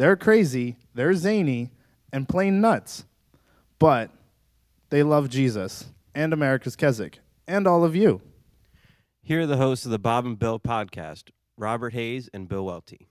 They're crazy, they're zany, and plain nuts. But they love Jesus and America's Keswick and all of you. Here are the hosts of the Bob and Bill podcast, Robert Hayes and Bill Welty.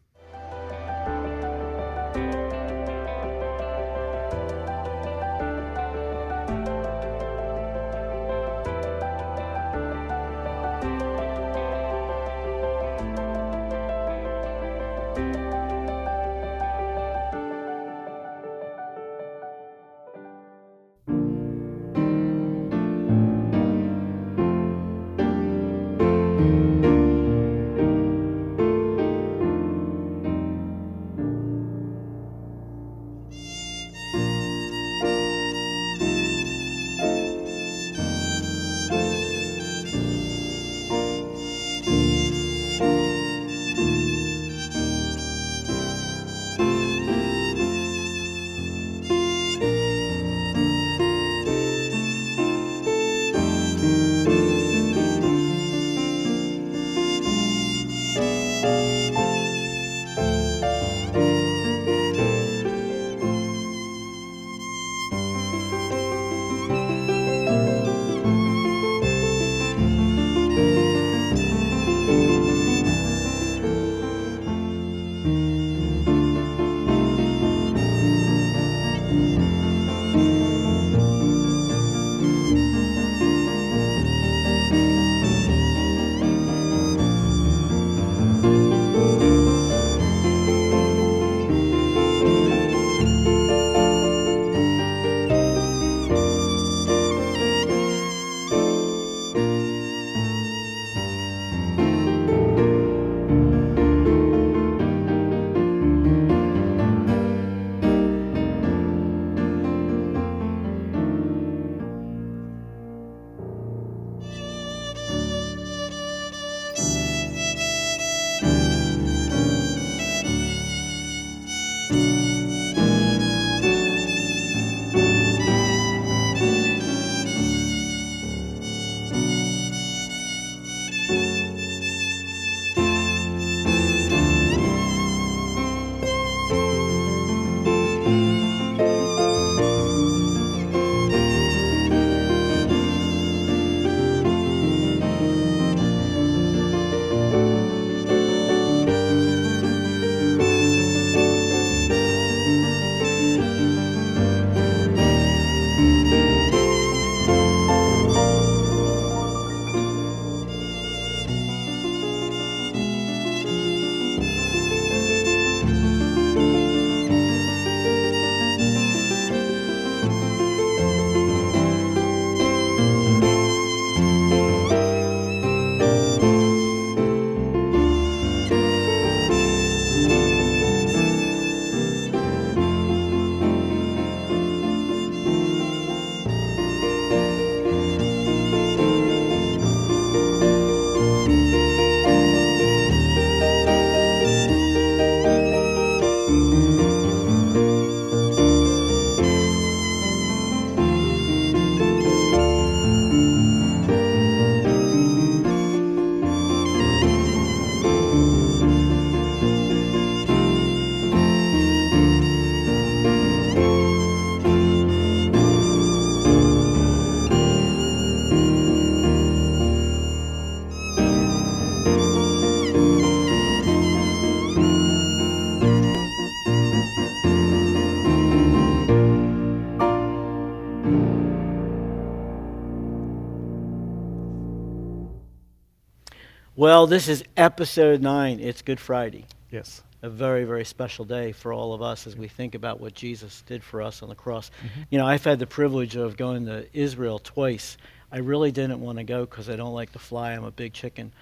Well, this is episode nine. It's Good Friday. Yes. A very, very special day for all of us as we think about what Jesus did for us on the cross. Mm-hmm. You know, I've had the privilege of going to Israel twice. I really didn't want to go because I don't like to fly. I'm a big chicken.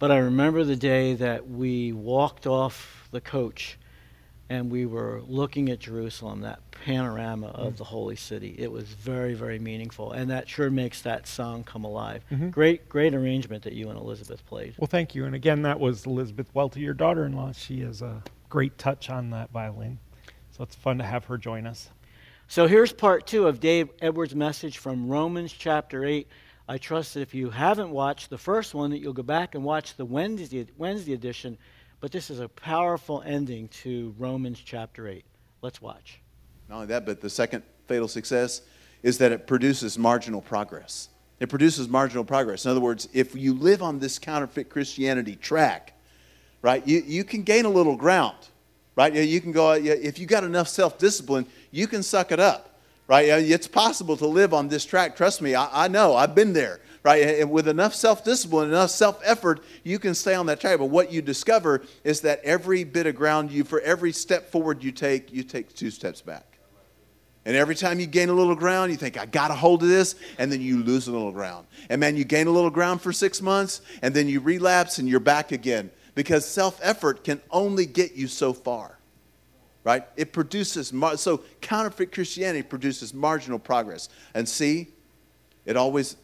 But I remember the day that we walked off the coach and we were looking at Jerusalem, that panorama of mm. the holy city. It was very, very meaningful, and that sure makes that song come alive. Mm-hmm. Great, great arrangement that you and Elizabeth played. Well, thank you. And again, that was Elizabeth Welty, your daughter-in-law. She has a great touch on that violin, so it's fun to have her join us. So here's part two of Dave Edwards' message from Romans chapter eight. I trust that if you haven't watched the first one, that you'll go back and watch the Wednesday Wednesday edition But this is a powerful ending to Romans chapter 8. Let's watch. Not only that, but the second fatal success is that it produces marginal progress. It produces marginal progress. In other words, if you live on this counterfeit Christianity track, right, you, you can gain a little ground, right? You can go, if you got enough self discipline, you can suck it up, right? It's possible to live on this track. Trust me, I, I know, I've been there, right? And with enough self discipline, enough self effort, you can stay on that track. But what you discover is that every bit of ground you, for every step forward you take, you take two steps back. And every time you gain a little ground, you think, I got a hold of this, and then you lose a little ground. And man, you gain a little ground for six months, and then you relapse and you're back again. Because self effort can only get you so far, right? It produces, mar- so counterfeit Christianity produces marginal progress. And see, it always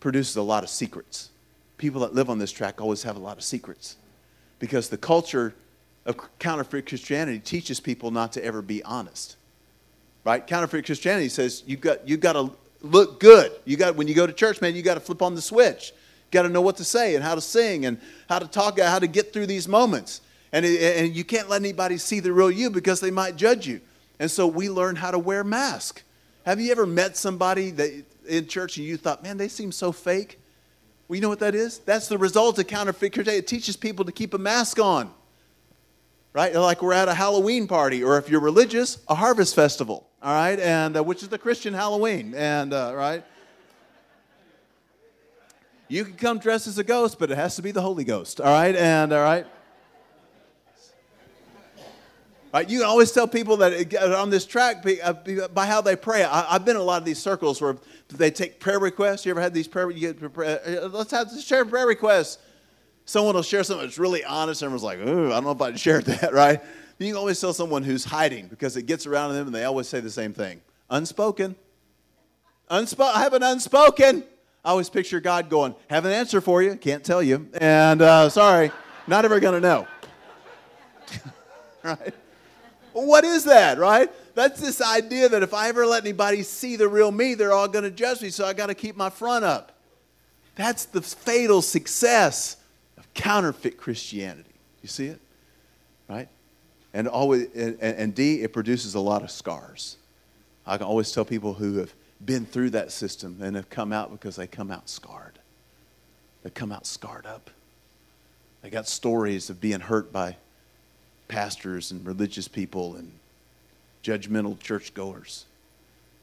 produces a lot of secrets. People that live on this track always have a lot of secrets. Because the culture of counterfeit Christianity teaches people not to ever be honest right? Counterfeit Christianity says you got you got to look good. You got when you go to church, man, you got to flip on the switch. You got to know what to say and how to sing and how to talk, uh, how to get through these moments. And and you can't let anybody see the real you because they might judge you. And so we learn how to wear mask. Have you ever met somebody that in church and you thought, man, they seem so fake? Well, you know what that is? That's the result of counterfeit Christianity. It teaches people to keep a mask on right? Like we're at a Halloween party, or if you're religious, a harvest festival, all right? And uh, which is the Christian Halloween, and uh, right? You can come dressed as a ghost, but it has to be the Holy Ghost, all right? And all right. Right, you can always tell people that uh, on this track uh, by how they pray. I, have been in a lot of these circles where they take prayer requests. You ever had these prayer? You get, uh, let's have share prayer requests someone will share something that's really honest, and everyone's like, ooh, I don't know if I'd share that, right? You can always tell someone who's hiding because it gets around them and they always say the same thing unspoken. Unspo- I have an unspoken. I always picture God going, have an answer for you, can't tell you, and uh, sorry, not ever to know. right? What is that, right? That's this idea that if I ever let anybody see the real me, they're all going to judge me, so I got to keep my front up. That's the fatal success of counterfeit Christianity. You see it? Right? And, always, and, and D, it produces a lot of scars. I can always tell people who have been through that system and have come out because they come out scarred. They come out scarred up. They got stories of being hurt by pastors and religious people and judgmental churchgoers.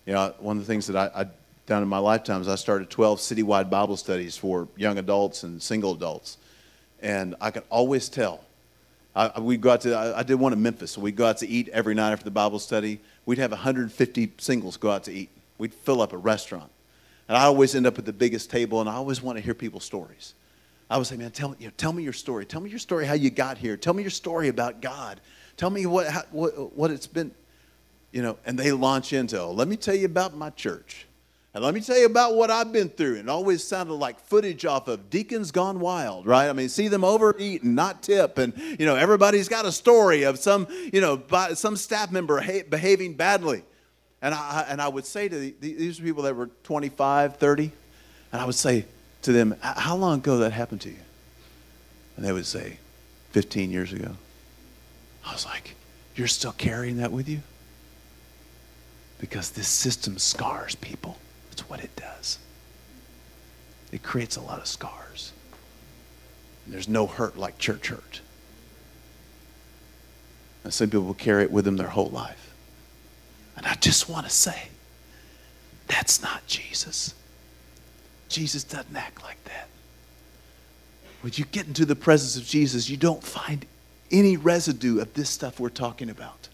You know, one of the things that I, I done in my lifetime is I started 12 citywide Bible studies for young adults and single adults and I could always tell. I, we'd go out to, I, I did one in Memphis, so we'd go out to eat every night after the Bible study. We'd have 150 singles go out to eat. We'd fill up a restaurant. And I always end up at the biggest table, and I always want to hear people's stories. I would say, man, tell you know, tell me your story. Tell me your story, how you got here. Tell me your story about God. Tell me what, how, what, what it's been, you know. And they launch into, oh, let me tell you about my church. And let me tell you about what I've been through. And it always sounded like footage off of Deacons Gone Wild, right? I mean, see them overeat and not tip. And, you know, everybody's got a story of some, you know, some staff member behaving badly. And I, and I would say to the, these people that were 25, 30, and I would say to them, How long ago that happened to you? And they would say, 15 years ago. I was like, You're still carrying that with you? Because this system scars people. That's what it does. It creates a lot of scars. And there's no hurt like church hurt. And some people carry it with them their whole life. And I just want to say, that's not Jesus. Jesus doesn't act like that. When you get into the presence of Jesus, you don't find any residue of this stuff we're talking about.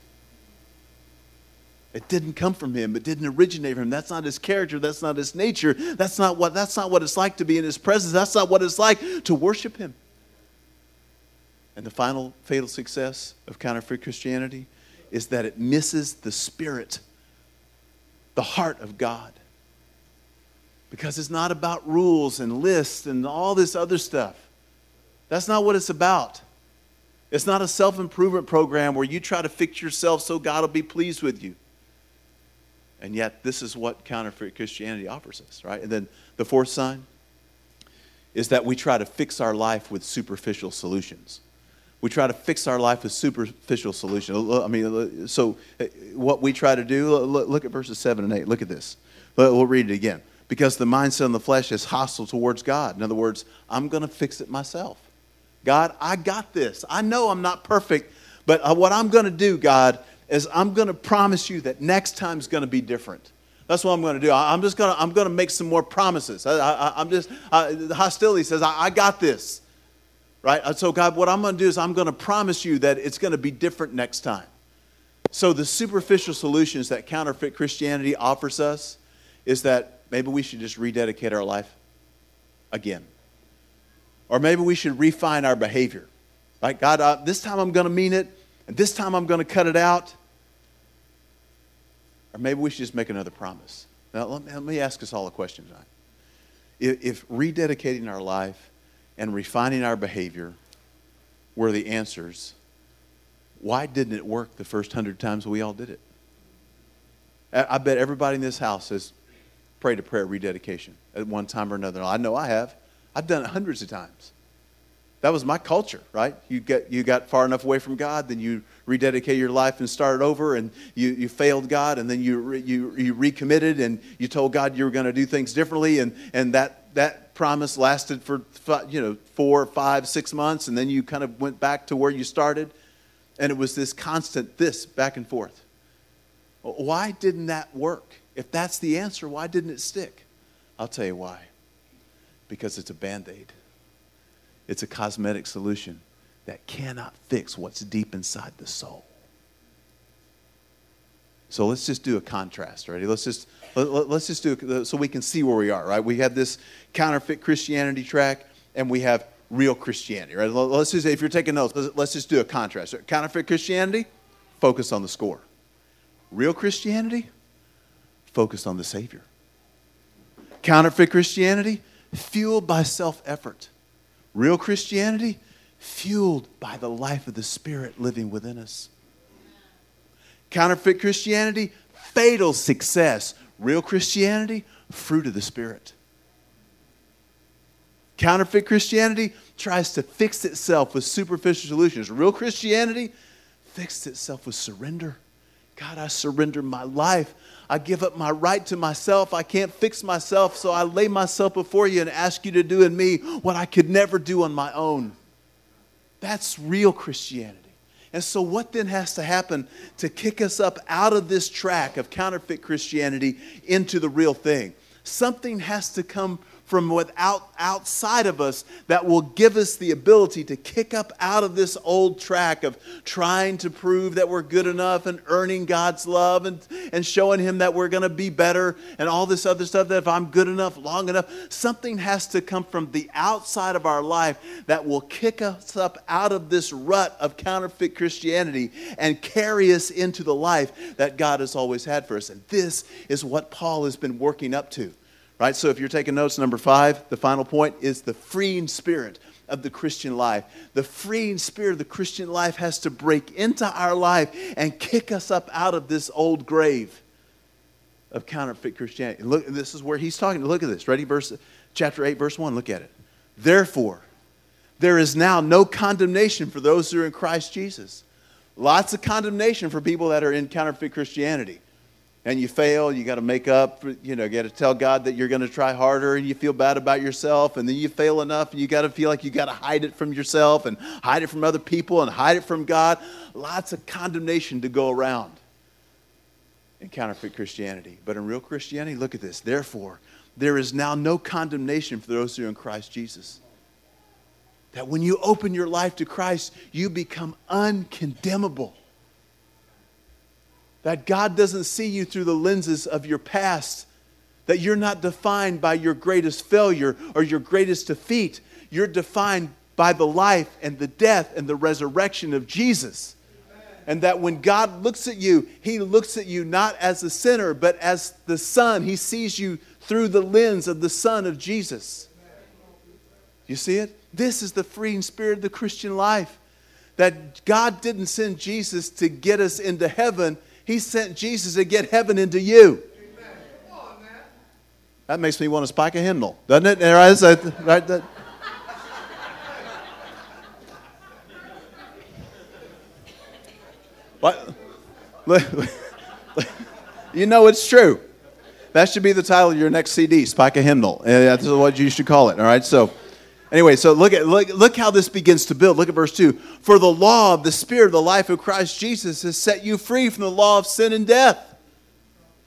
It didn't come from him. It didn't originate from him. That's not his character. That's not his nature. That's not what, that's not what it's like to be in his presence. That's not what it's like to worship him. And the final fatal success of counterfeit Christianity is that it misses the spirit, the heart of God. Because it's not about rules and lists and all this other stuff. That's not what it's about. It's not a self improvement program where you try to fix yourself so God will be pleased with you. And yet, this is what counterfeit Christianity offers us, right? And then the fourth sign is that we try to fix our life with superficial solutions. We try to fix our life with superficial solutions. I mean, so uh, what we try to do, look at verses 7 and 8. Look at this. We'll read it again. Because the mindset of the flesh is hostile towards God. In other words, I'm going to fix it myself. God, I got this. I know I'm not perfect, but uh, what I'm going to do, God, is I'm going to promise you that next time is going to be different. That's what I'm going to do. I'm just going to, I'm going to make some more promises. I, am just, uh, the hostility says, I, I got this. Right? Uh, so, God, what I'm going to do is I'm going to promise you that it's going to be different next time. So, the superficial solutions that counterfeit Christianity offers us is that maybe we should just rededicate our life again. Or maybe we should refine our behavior. Right? God, uh, this time I'm going to mean it, and this time I'm going to cut it out. Or maybe we should just make another promise. Now, let me, let me ask us all a question tonight. If, if rededicating our life and refining our behavior were the answers, why didn't it work the first hundred times we all did it? I bet everybody in this house has prayed a prayer rededication at one time or another. I know I have. I've done it hundreds of times. That was my culture, right? You, get, you got far enough away from God, then you rededicate your life and started over, and you, you failed God, and then you, you, you recommitted, and you told God you were going to do things differently, and, and that, that promise lasted for you know, four, five, six months, and then you kind of went back to where you started, and it was this constant this back and forth. Why didn't that work? If that's the answer, why didn't it stick? I'll tell you why. Because it's a band aid. It's a cosmetic solution that cannot fix what's deep inside the soul. So let's just do a contrast, ready? Let's just let, us just do it so we can see where we are, right? We have this counterfeit Christianity track, and we have real Christianity, right? Let's just if you're taking notes, let's just do a contrast. Counterfeit Christianity, focus on the score. Real Christianity, focus on the Savior. Counterfeit Christianity, fueled by self effort. Real Christianity, fueled by the life of the Spirit living within us. Counterfeit Christianity, fatal success. Real Christianity, fruit of the Spirit. Counterfeit Christianity tries to fix itself with superficial solutions. Real Christianity fixed itself with surrender. God, I surrender my life. I give up my right to myself. I can't fix myself, so I lay myself before you and ask you to do in me what I could never do on my own. That's real Christianity. And so, what then has to happen to kick us up out of this track of counterfeit Christianity into the real thing? Something has to come from without outside of us that will give us the ability to kick up out of this old track of trying to prove that we're good enough and earning God's love and, and showing him that we're going to be better and all this other stuff that if I'm good enough, long enough, something has to come from the outside of our life that will kick us up out of this rut of counterfeit Christianity and carry us into the life that God has always had for us. And this is what Paul has been working up to. Right? So if you're taking notes, number five, the final point is the freeing spirit of the Christian life. The freeing spirit of the Christian life has to break into our life and kick us up out of this old grave of counterfeit Christianity. Look, this is where he's talking. Look at this. Ready? Verse chapter 8, verse 1. Look at it. Therefore, there is now no condemnation for those who are in Christ Jesus. Lots of condemnation for people that are in counterfeit Christianity and you fail, you got to make up, you know, you got to tell God that you're going to try harder and you feel bad about yourself and then you fail enough and you got to feel like you got to hide it from yourself and hide it from other people and hide it from God. Lots of condemnation to go around in counterfeit Christianity. But in real Christianity, look at this. Therefore, there is now no condemnation for those who are in Christ Jesus. That when you open your life to Christ, you become uncondemnable that God doesn't see you through the lenses of your past, that you're not defined by your greatest failure or your greatest defeat. You're defined by the life and the death and the resurrection of Jesus. And that when God looks at you, He looks at you not as a sinner, but as the Son. He sees you through the lens of the Son of Jesus. You see it? This is the freeing spirit of the Christian life. That God didn't send Jesus to get us into heaven, he sent Jesus to get heaven into you. That makes me want to spike a hymnal, doesn't it? Right? What? you know it's true. That should be the title of your next CD, Spike a Hymnal. That's what you should call it, all right? So, anyway, so look at look, look how this begins to build. Look at verse 2. For the law of the Spirit of the life of Christ Jesus has set you free from the law of sin and death.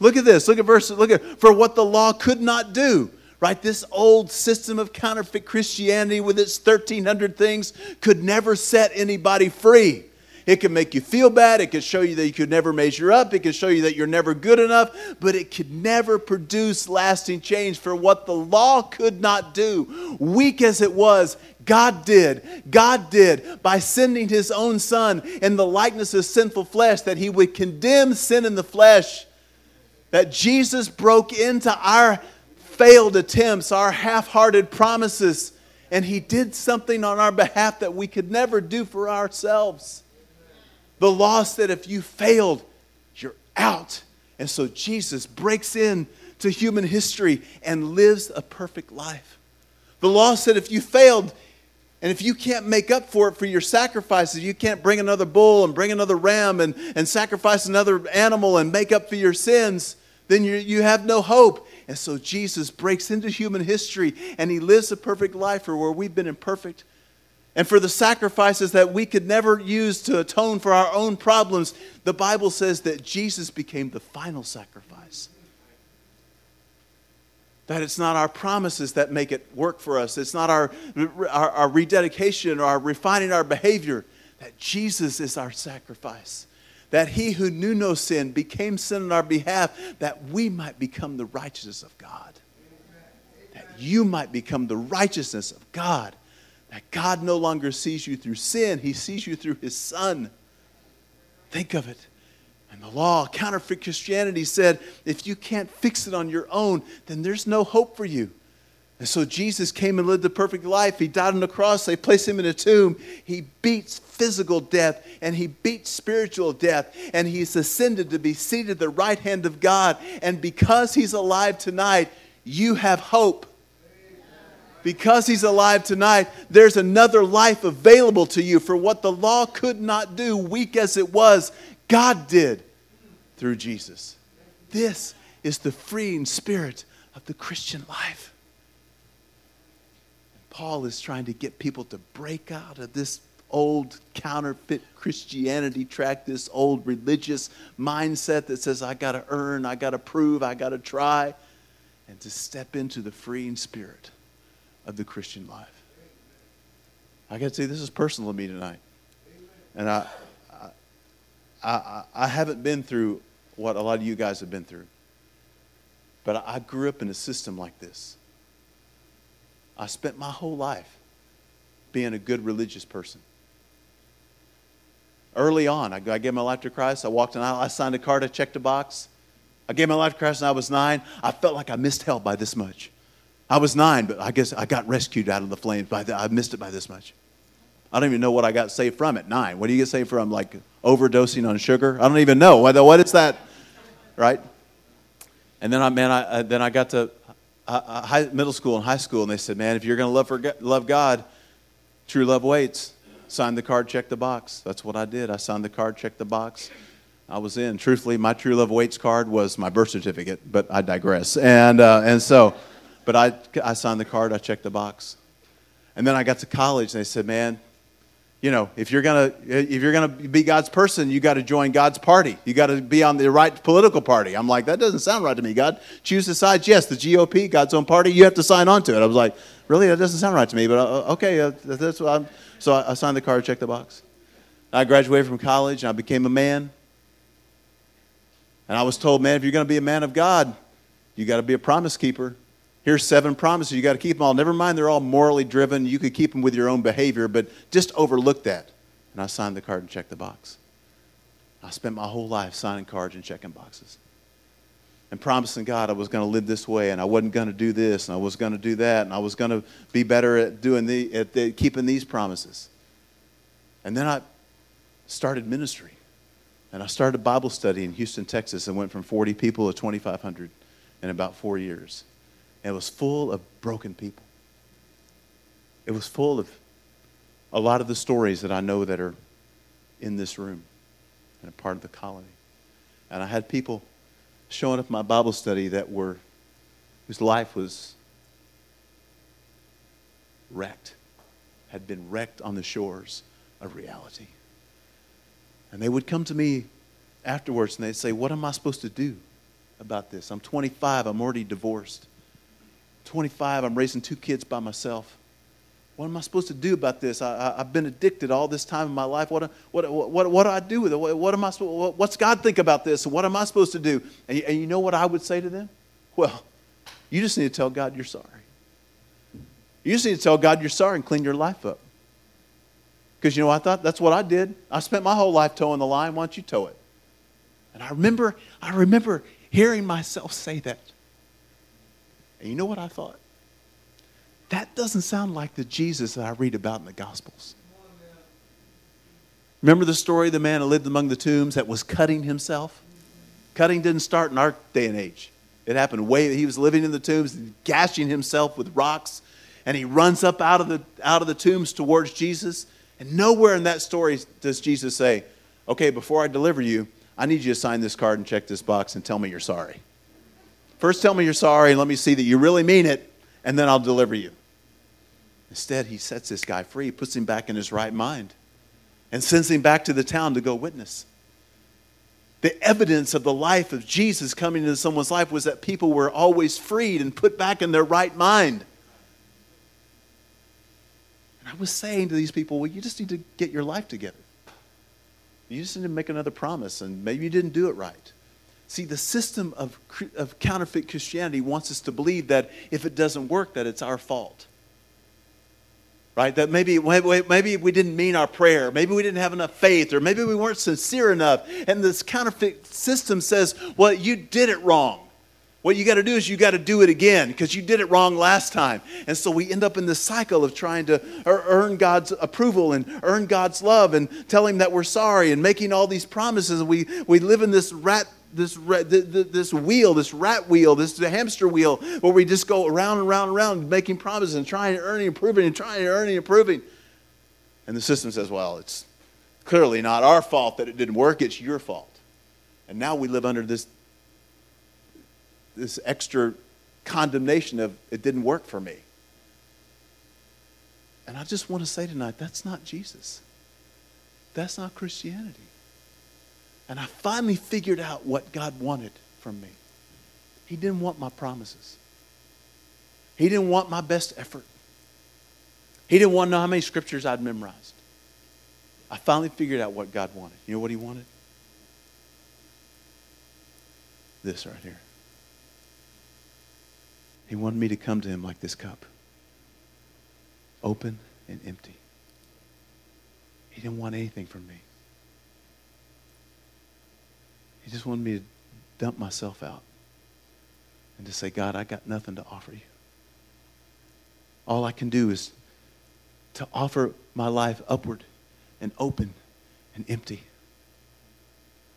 Look at this. Look at verse. Look at for what the law could not do. Right? This old system of counterfeit Christianity with its 1300 things could never set anybody free. It can make you feel bad. It could show you that you could never measure up. It could show you that you're never good enough. But it could never produce lasting change for what the law could not do. Weak as it was, God did. God did by sending his own son in the likeness of sinful flesh that he would condemn sin in the flesh. That Jesus broke into our failed attempts, our half hearted promises, and he did something on our behalf that we could never do for ourselves. The law said if you failed, you're out. And so Jesus breaks in to human history and lives a perfect life. The law said if you failed, and if you can't make up for it for your sacrifices, you can't bring another bull and bring another ram and, and sacrifice another animal and make up for your sins, then you, you have no hope. And so Jesus breaks into human history and he lives a perfect life for where we've been imperfect and for the sacrifices that we could never use to atone for our own problems, the Bible says that Jesus became the final sacrifice. That it's not our promises that make it work for us, it's not our, our, our rededication or our refining our behavior, that Jesus is our sacrifice. That he who knew no sin became sin on our behalf, that we might become the righteousness of God. That you might become the righteousness of God that God no longer sees you through sin, He sees you through His Son. Think of it. And the law, counterfeit Christianity said, if you can't fix it on your own, then there's no hope for you. And so Jesus came and lived a perfect life. He died on the cross. They placed him in a tomb. He beats physical death and he beats spiritual death. And he's ascended to be seated at the right hand of God. And because he's alive tonight, you have hope because he's alive tonight, there's another life available to you for what the law could not do, weak as it was, God did through Jesus. This is the freeing spirit of the Christian life. Paul is trying to get people to break out of this old counterfeit Christianity track, this old religious mindset that says, I got to earn, I got to prove, I got to try, and to step into the freeing spirit of the Christian life. I to say, this is personal to me tonight. And I, I, I, I haven't been through what a lot of you guys have been through. But I grew up in a system like this. I spent my whole life being a good religious person. Early on, I, I gave my life to Christ. I walked an aisle. I signed a card. I checked a box. I gave my life to Christ when I was nine. I felt like I missed hell by this much. I was nine, but I guess I got rescued out of the flames. By the, I missed it by this much. I don't even know what I got saved from at nine. What do you get saved from? Like overdosing on sugar? I don't even know. What, is that? Right? And then I, man, I, then I got to uh, uh, high, middle school and high school, and they said, man, if you're going to love, love God, true love waits. Sign the card, check the box. That's what I did. I signed the card, checked the box. I was in. Truthfully, my true love waits card was my birth certificate, but I digress. And, uh, and so, but I, I signed the card, I checked the box. And then I got to college and they said, man, you know, if you're gonna if you're gonna be God's person, you got to join God's party. You got to be on the right political party. I'm like, that doesn't sound right to me. God, choose the side. Yes, the GOP, God's own party. You have to sign on to it. I was like, really, that doesn't sound right to me. But uh, okay, uh, that's what I'm. So I, I signed the card, checked the box. I graduated from college and I became a man. And I was told, man, if you're going to be a man of God, you got to be a promise keeper. Here's seven promises. You got to keep them all. Never mind, they're all morally driven. You could keep them with your own behavior, but just overlook that. And I signed the card and checked the box. I spent my whole life signing cards and checking boxes and promising God I was going to live this way and I wasn't going to do this and I was going to do that and I was going to be better at doing the at the, keeping these promises. And then I started ministry. And I started Bible study in Houston, Texas, and went from 40 people to 2,500 in about four years. It was full of broken people. It was full of a lot of the stories that I know that are in this room. and a part of the colony. And I had people showing up in my Bible study that were, whose life was wrecked, had been wrecked on the shores of reality. And they would come to me afterwards and they'd say, What am I supposed to do about this? I'm 25, I'm already divorced. 25, I'm raising two kids by myself. What am I supposed to do about this? I, have been addicted all this time in my life. What, what, what, what do I do with it? What, what am I, what's God think about this? What am I supposed to do? And, and you know what I would say to them? Well, you just need to tell God you're sorry. You just need to tell God you're sorry and clean your life up. Because you know, what I thought that's what I did. I spent my whole life toeing the line. Why don't you toe it? And I remember, I remember hearing myself say that. And you know what I thought? That doesn't sound like the Jesus that I read about in the Gospels. Remember the story of the man who lived among the tombs that was cutting himself? Cutting didn't start in our day and age. It happened way he was living in the tombs, gashing himself with rocks, and he runs up out of the out of the tombs towards Jesus. And nowhere in that story does Jesus say, "Okay, before I deliver you, I need you to sign this card and check this box and tell me you're sorry." First, tell me you're sorry and let me see that you really mean it, and then I'll deliver you. Instead, he sets this guy free, puts him back in his right mind, and sends him back to the town to go witness. The evidence of the life of Jesus coming into someone's life was that people were always freed and put back in their right mind. And I was saying to these people, well, you just need to get your life together. You just need to make another promise, and maybe you didn't do it right. See, the system of, of counterfeit Christianity wants us to believe that if it doesn't work, that it's our fault. Right? That maybe, maybe we didn't mean our prayer. Maybe we didn't have enough faith, or maybe we weren't sincere enough. And this counterfeit system says, well, you did it wrong. What you got to do is you got to do it again because you did it wrong last time. And so we end up in this cycle of trying to earn God's approval and earn God's love and tell Him that we're sorry and making all these promises. We, we live in this rat this, this wheel, this rat wheel, this hamster wheel, where we just go around and around and around making promises and trying and earning, improving, and trying and earning, improving. And the system says, well, it's clearly not our fault that it didn't work, it's your fault. And now we live under this, this extra condemnation of it didn't work for me. And I just want to say tonight that's not Jesus. That's not Christianity. And I finally figured out what God wanted from me. He didn't want my promises. He didn't want my best effort. He didn't want to know how many scriptures I'd memorized. I finally figured out what God wanted. You know what He wanted? This right here. He wanted me to come to Him like this cup open and empty. He didn't want anything from me. He just wanted me to dump myself out and to say, God, I got nothing to offer you. All I can do is to offer my life upward and open and empty.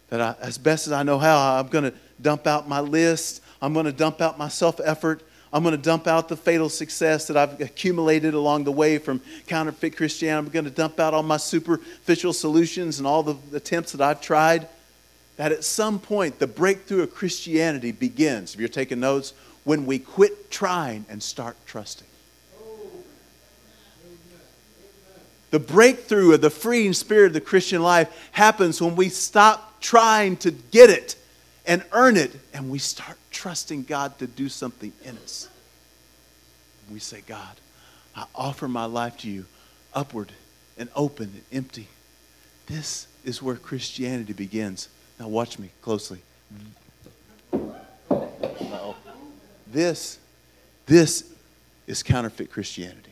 That I, as best as I know how, I'm going to dump out my list. I'm going to dump out my self effort. I'm going to dump out the fatal success that I've accumulated along the way from counterfeit Christianity. I'm going to dump out all my superficial solutions and all the attempts that I've tried that at some point the breakthrough of Christianity begins, if you're taking notes, when we quit trying and start trusting. The breakthrough of the freeing spirit of the Christian life happens when we stop trying to get it and earn it and we start trusting God to do something in us. We say, God, I offer my life to you upward and open and empty. This is where Christianity begins. Now, watch me closely. Uh-oh. This, this is counterfeit Christianity.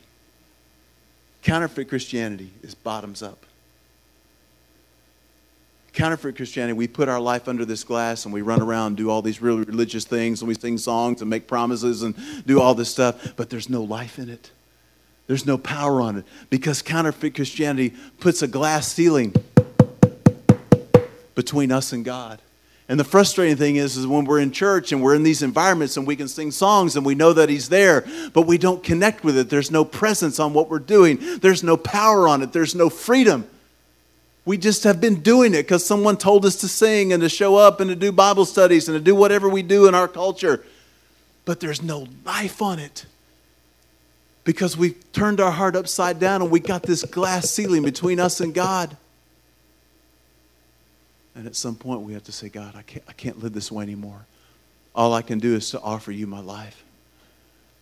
Counterfeit Christianity is bottoms up. Counterfeit Christianity, we put our life under this glass and we run around and do all these really religious things and we sing songs and make promises and do all this stuff, but there's no life in it. There's no power on it because counterfeit Christianity puts a glass ceiling between us and God. And the frustrating thing is, is when we're in church and we're in these environments and we can sing songs and we know that He's there, but we don't connect with it. There's no presence on what we're doing, there's no power on it, there's no freedom. We just have been doing it because someone told us to sing and to show up and to do Bible studies and to do whatever we do in our culture. But there's no life on it because we've turned our heart upside down and we got this glass ceiling between us and God. And at some point, we have to say, God, I can't, I can't live this way anymore. All I can do is to offer you my life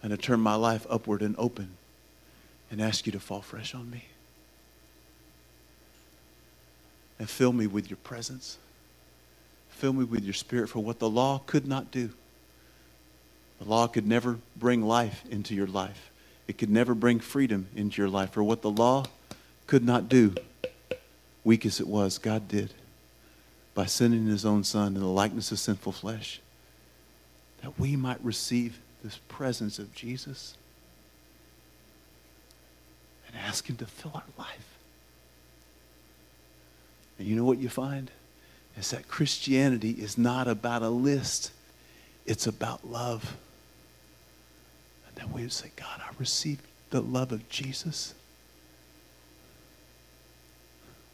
and to turn my life upward and open and ask you to fall fresh on me and fill me with your presence. Fill me with your spirit for what the law could not do. The law could never bring life into your life. It could never bring freedom into your life. For what the law could not do, weak as it was, God did by sending his own son in the likeness of sinful flesh that we might receive this presence of Jesus and ask him to fill our life. And you know what you find? Is that Christianity is not about a list, it's about love. And then we would say, God, I received the love of Jesus.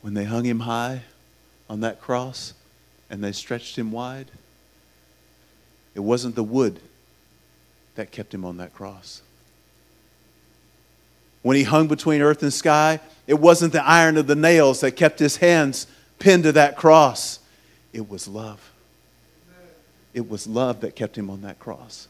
When they hung him high on that cross and they stretched him wide, it wasn't the wood that kept him on that cross. When he hung between earth and sky, it wasn't the iron of the nails that kept his hands pinned to that cross. It was love. It was love that kept him on that cross.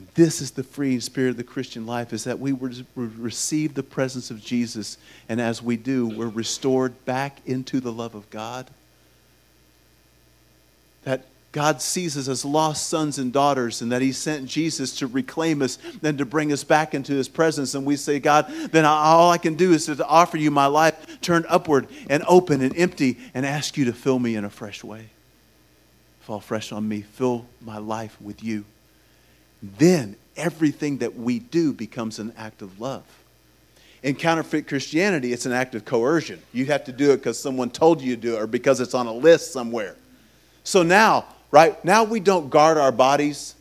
And this is the free spirit of the Christian life is that we receive the presence of Jesus. And as we do, we're restored back into the love of God. That God sees us as lost sons and daughters, and that He sent Jesus to reclaim us and to bring us back into His presence. And we say, God, then all I can do is to offer you my life turned upward and open and empty and ask you to fill me in a fresh way. Fall fresh on me. Fill my life with you. Then everything that we do becomes an act of love. In counterfeit Christianity, it's an act of coercion. You have to do it because someone told you to do it or because it's on a list somewhere. So now, right? Now we don't guard our bodies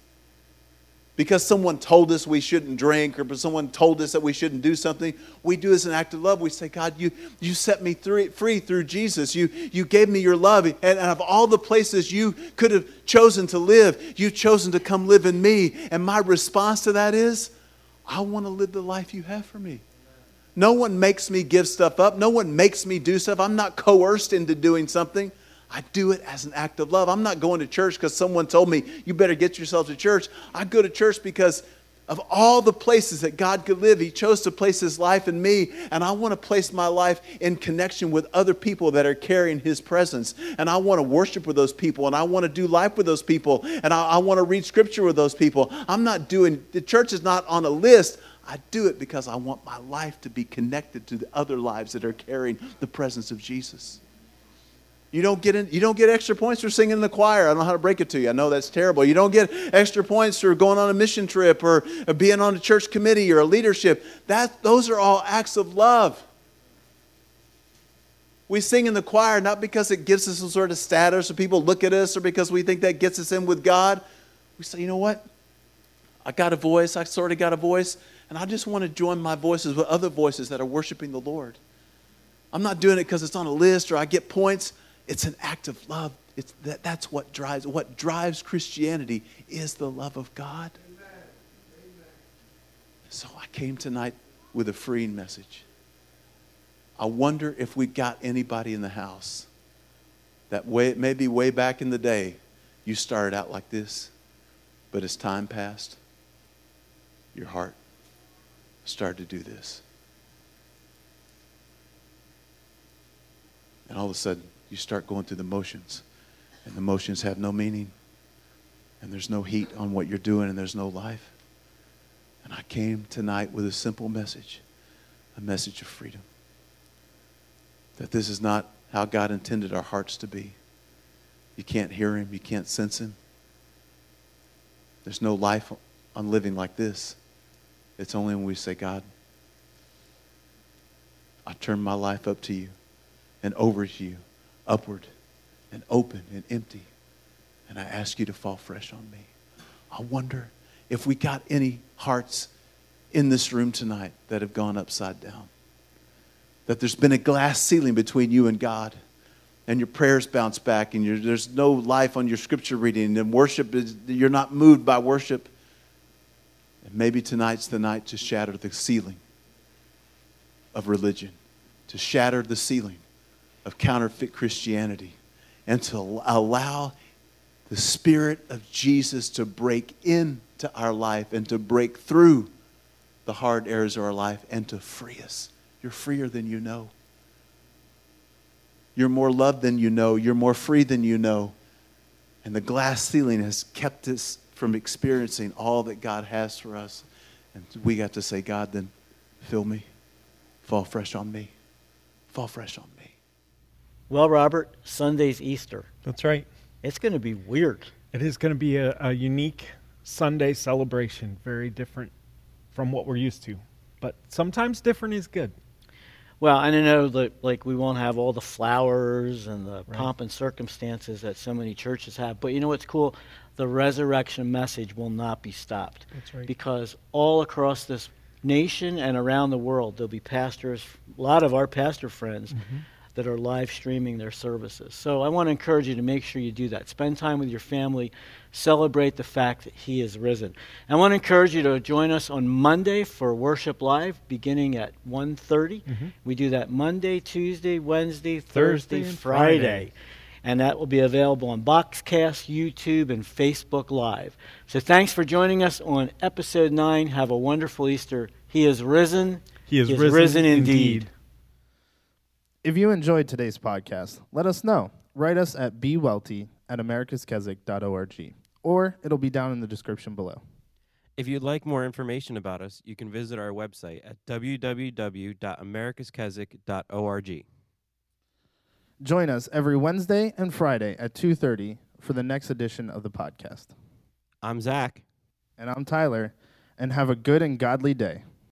because someone told us we shouldn't drink or someone told us that we shouldn't do something. We do as an act of love. We say, God, you, you set me free through Jesus. You, you gave me your love. And, and of all the places you could have chosen to live, you've chosen to come live in me. And my response to that is, I want to live the life you have for me. No one makes me give stuff up. No one makes me do stuff. I'm not coerced into doing something. I do it as an act of love. I'm not going to church because someone told me, you better get yourself to church. I go to church because of all the places that God could live, He chose to place His life in me. And I want to place my life in connection with other people that are carrying His presence. And I want to worship with those people. And I want to do life with those people. And I, I want to read scripture with those people. I'm not doing, the church is not on a list. I do it because I want my life to be connected to the other lives that are carrying the presence of Jesus. You don't get in, you don't get extra points for singing in the choir. I don't know how to break it to you. I know that's terrible. You don't get extra points for going on a mission trip or, being on a church committee or a leadership. That those are all acts of love. We sing in the choir not because it gives us some sort of status or people look at us or because we think that gets us in with God. We say, you know what? I got a voice. I sort of got a voice. And I just want to join my voices with other voices that are worshiping the Lord. I'm not doing it because it's on a list or I get points. It's an act of love. It's that, that's what drives what drives Christianity is the love of God. So I came tonight with a freeing message. I wonder if we got anybody in the house that way maybe way back in the day you started out like this, but as time passed, your heart started to do this. And all of a sudden, you start going through the motions, and the motions have no meaning, and there's no heat on what you're doing, and there's no life. And I came tonight with a simple message a message of freedom. That this is not how God intended our hearts to be. You can't hear Him, you can't sense Him. There's no life on living like this. It's only when we say, God, I turn my life up to you and over to you upward and open and empty. And I ask you to fall fresh on me. I wonder if we got any hearts in this room tonight that have gone upside down. that there's been a glass ceiling between you and God, and your prayers bounce back, and there's no life on your scripture reading, and worship is, you're not moved by worship. And maybe tonight's the night to shatter the ceiling of religion, to shatter the ceiling of counterfeit Christianity, and to allow the Spirit of Jesus to break into our life and to break through the hard areas of our life and to free us. You're freer than you know. You're more loved than you know. You're more free than you know. And the glass ceiling has kept us from experiencing all that God has for us. And we got to say, God, then fill me. Fall fresh on me. Fall fresh on me. Well, Robert, Sunday's Easter. That's right. It's going to be weird. It is going to be a, a unique Sunday celebration, very different from what we're used to. But sometimes different is good. Well, and I know that like we won't have all the flowers and the pomp and circumstances that so many churches have, but you know what's cool? The resurrection message will not be stopped. That's right. Because all across this nation and around the world, there'll be pastors, a lot of our pastor friends mm-hmm. That are live streaming their services. So I want to encourage you to make sure you do that. Spend time with your family, celebrate the fact that he is risen. I want to encourage you to join us on Monday for Worship Live beginning at 1:30. Mm-hmm. We do that Monday, Tuesday, Wednesday, Thursday, Thursday, Friday. Friday. And that will be available on Boxcast, YouTube, and Facebook Live. So thanks for joining us on episode 9. Have a wonderful Easter. He is risen. He is risen indeed. If you enjoyed today's podcast, let us know. Write us at bwelty at americaskeswick.org, or it'll be down in the description below. If you'd like more information about us, you can visit our website at www.americaskeswick.org. Join us every Wednesday and Friday at 2:30 for the next edition of the podcast. I'm Zach. And I'm Tyler, and have a good and godly day.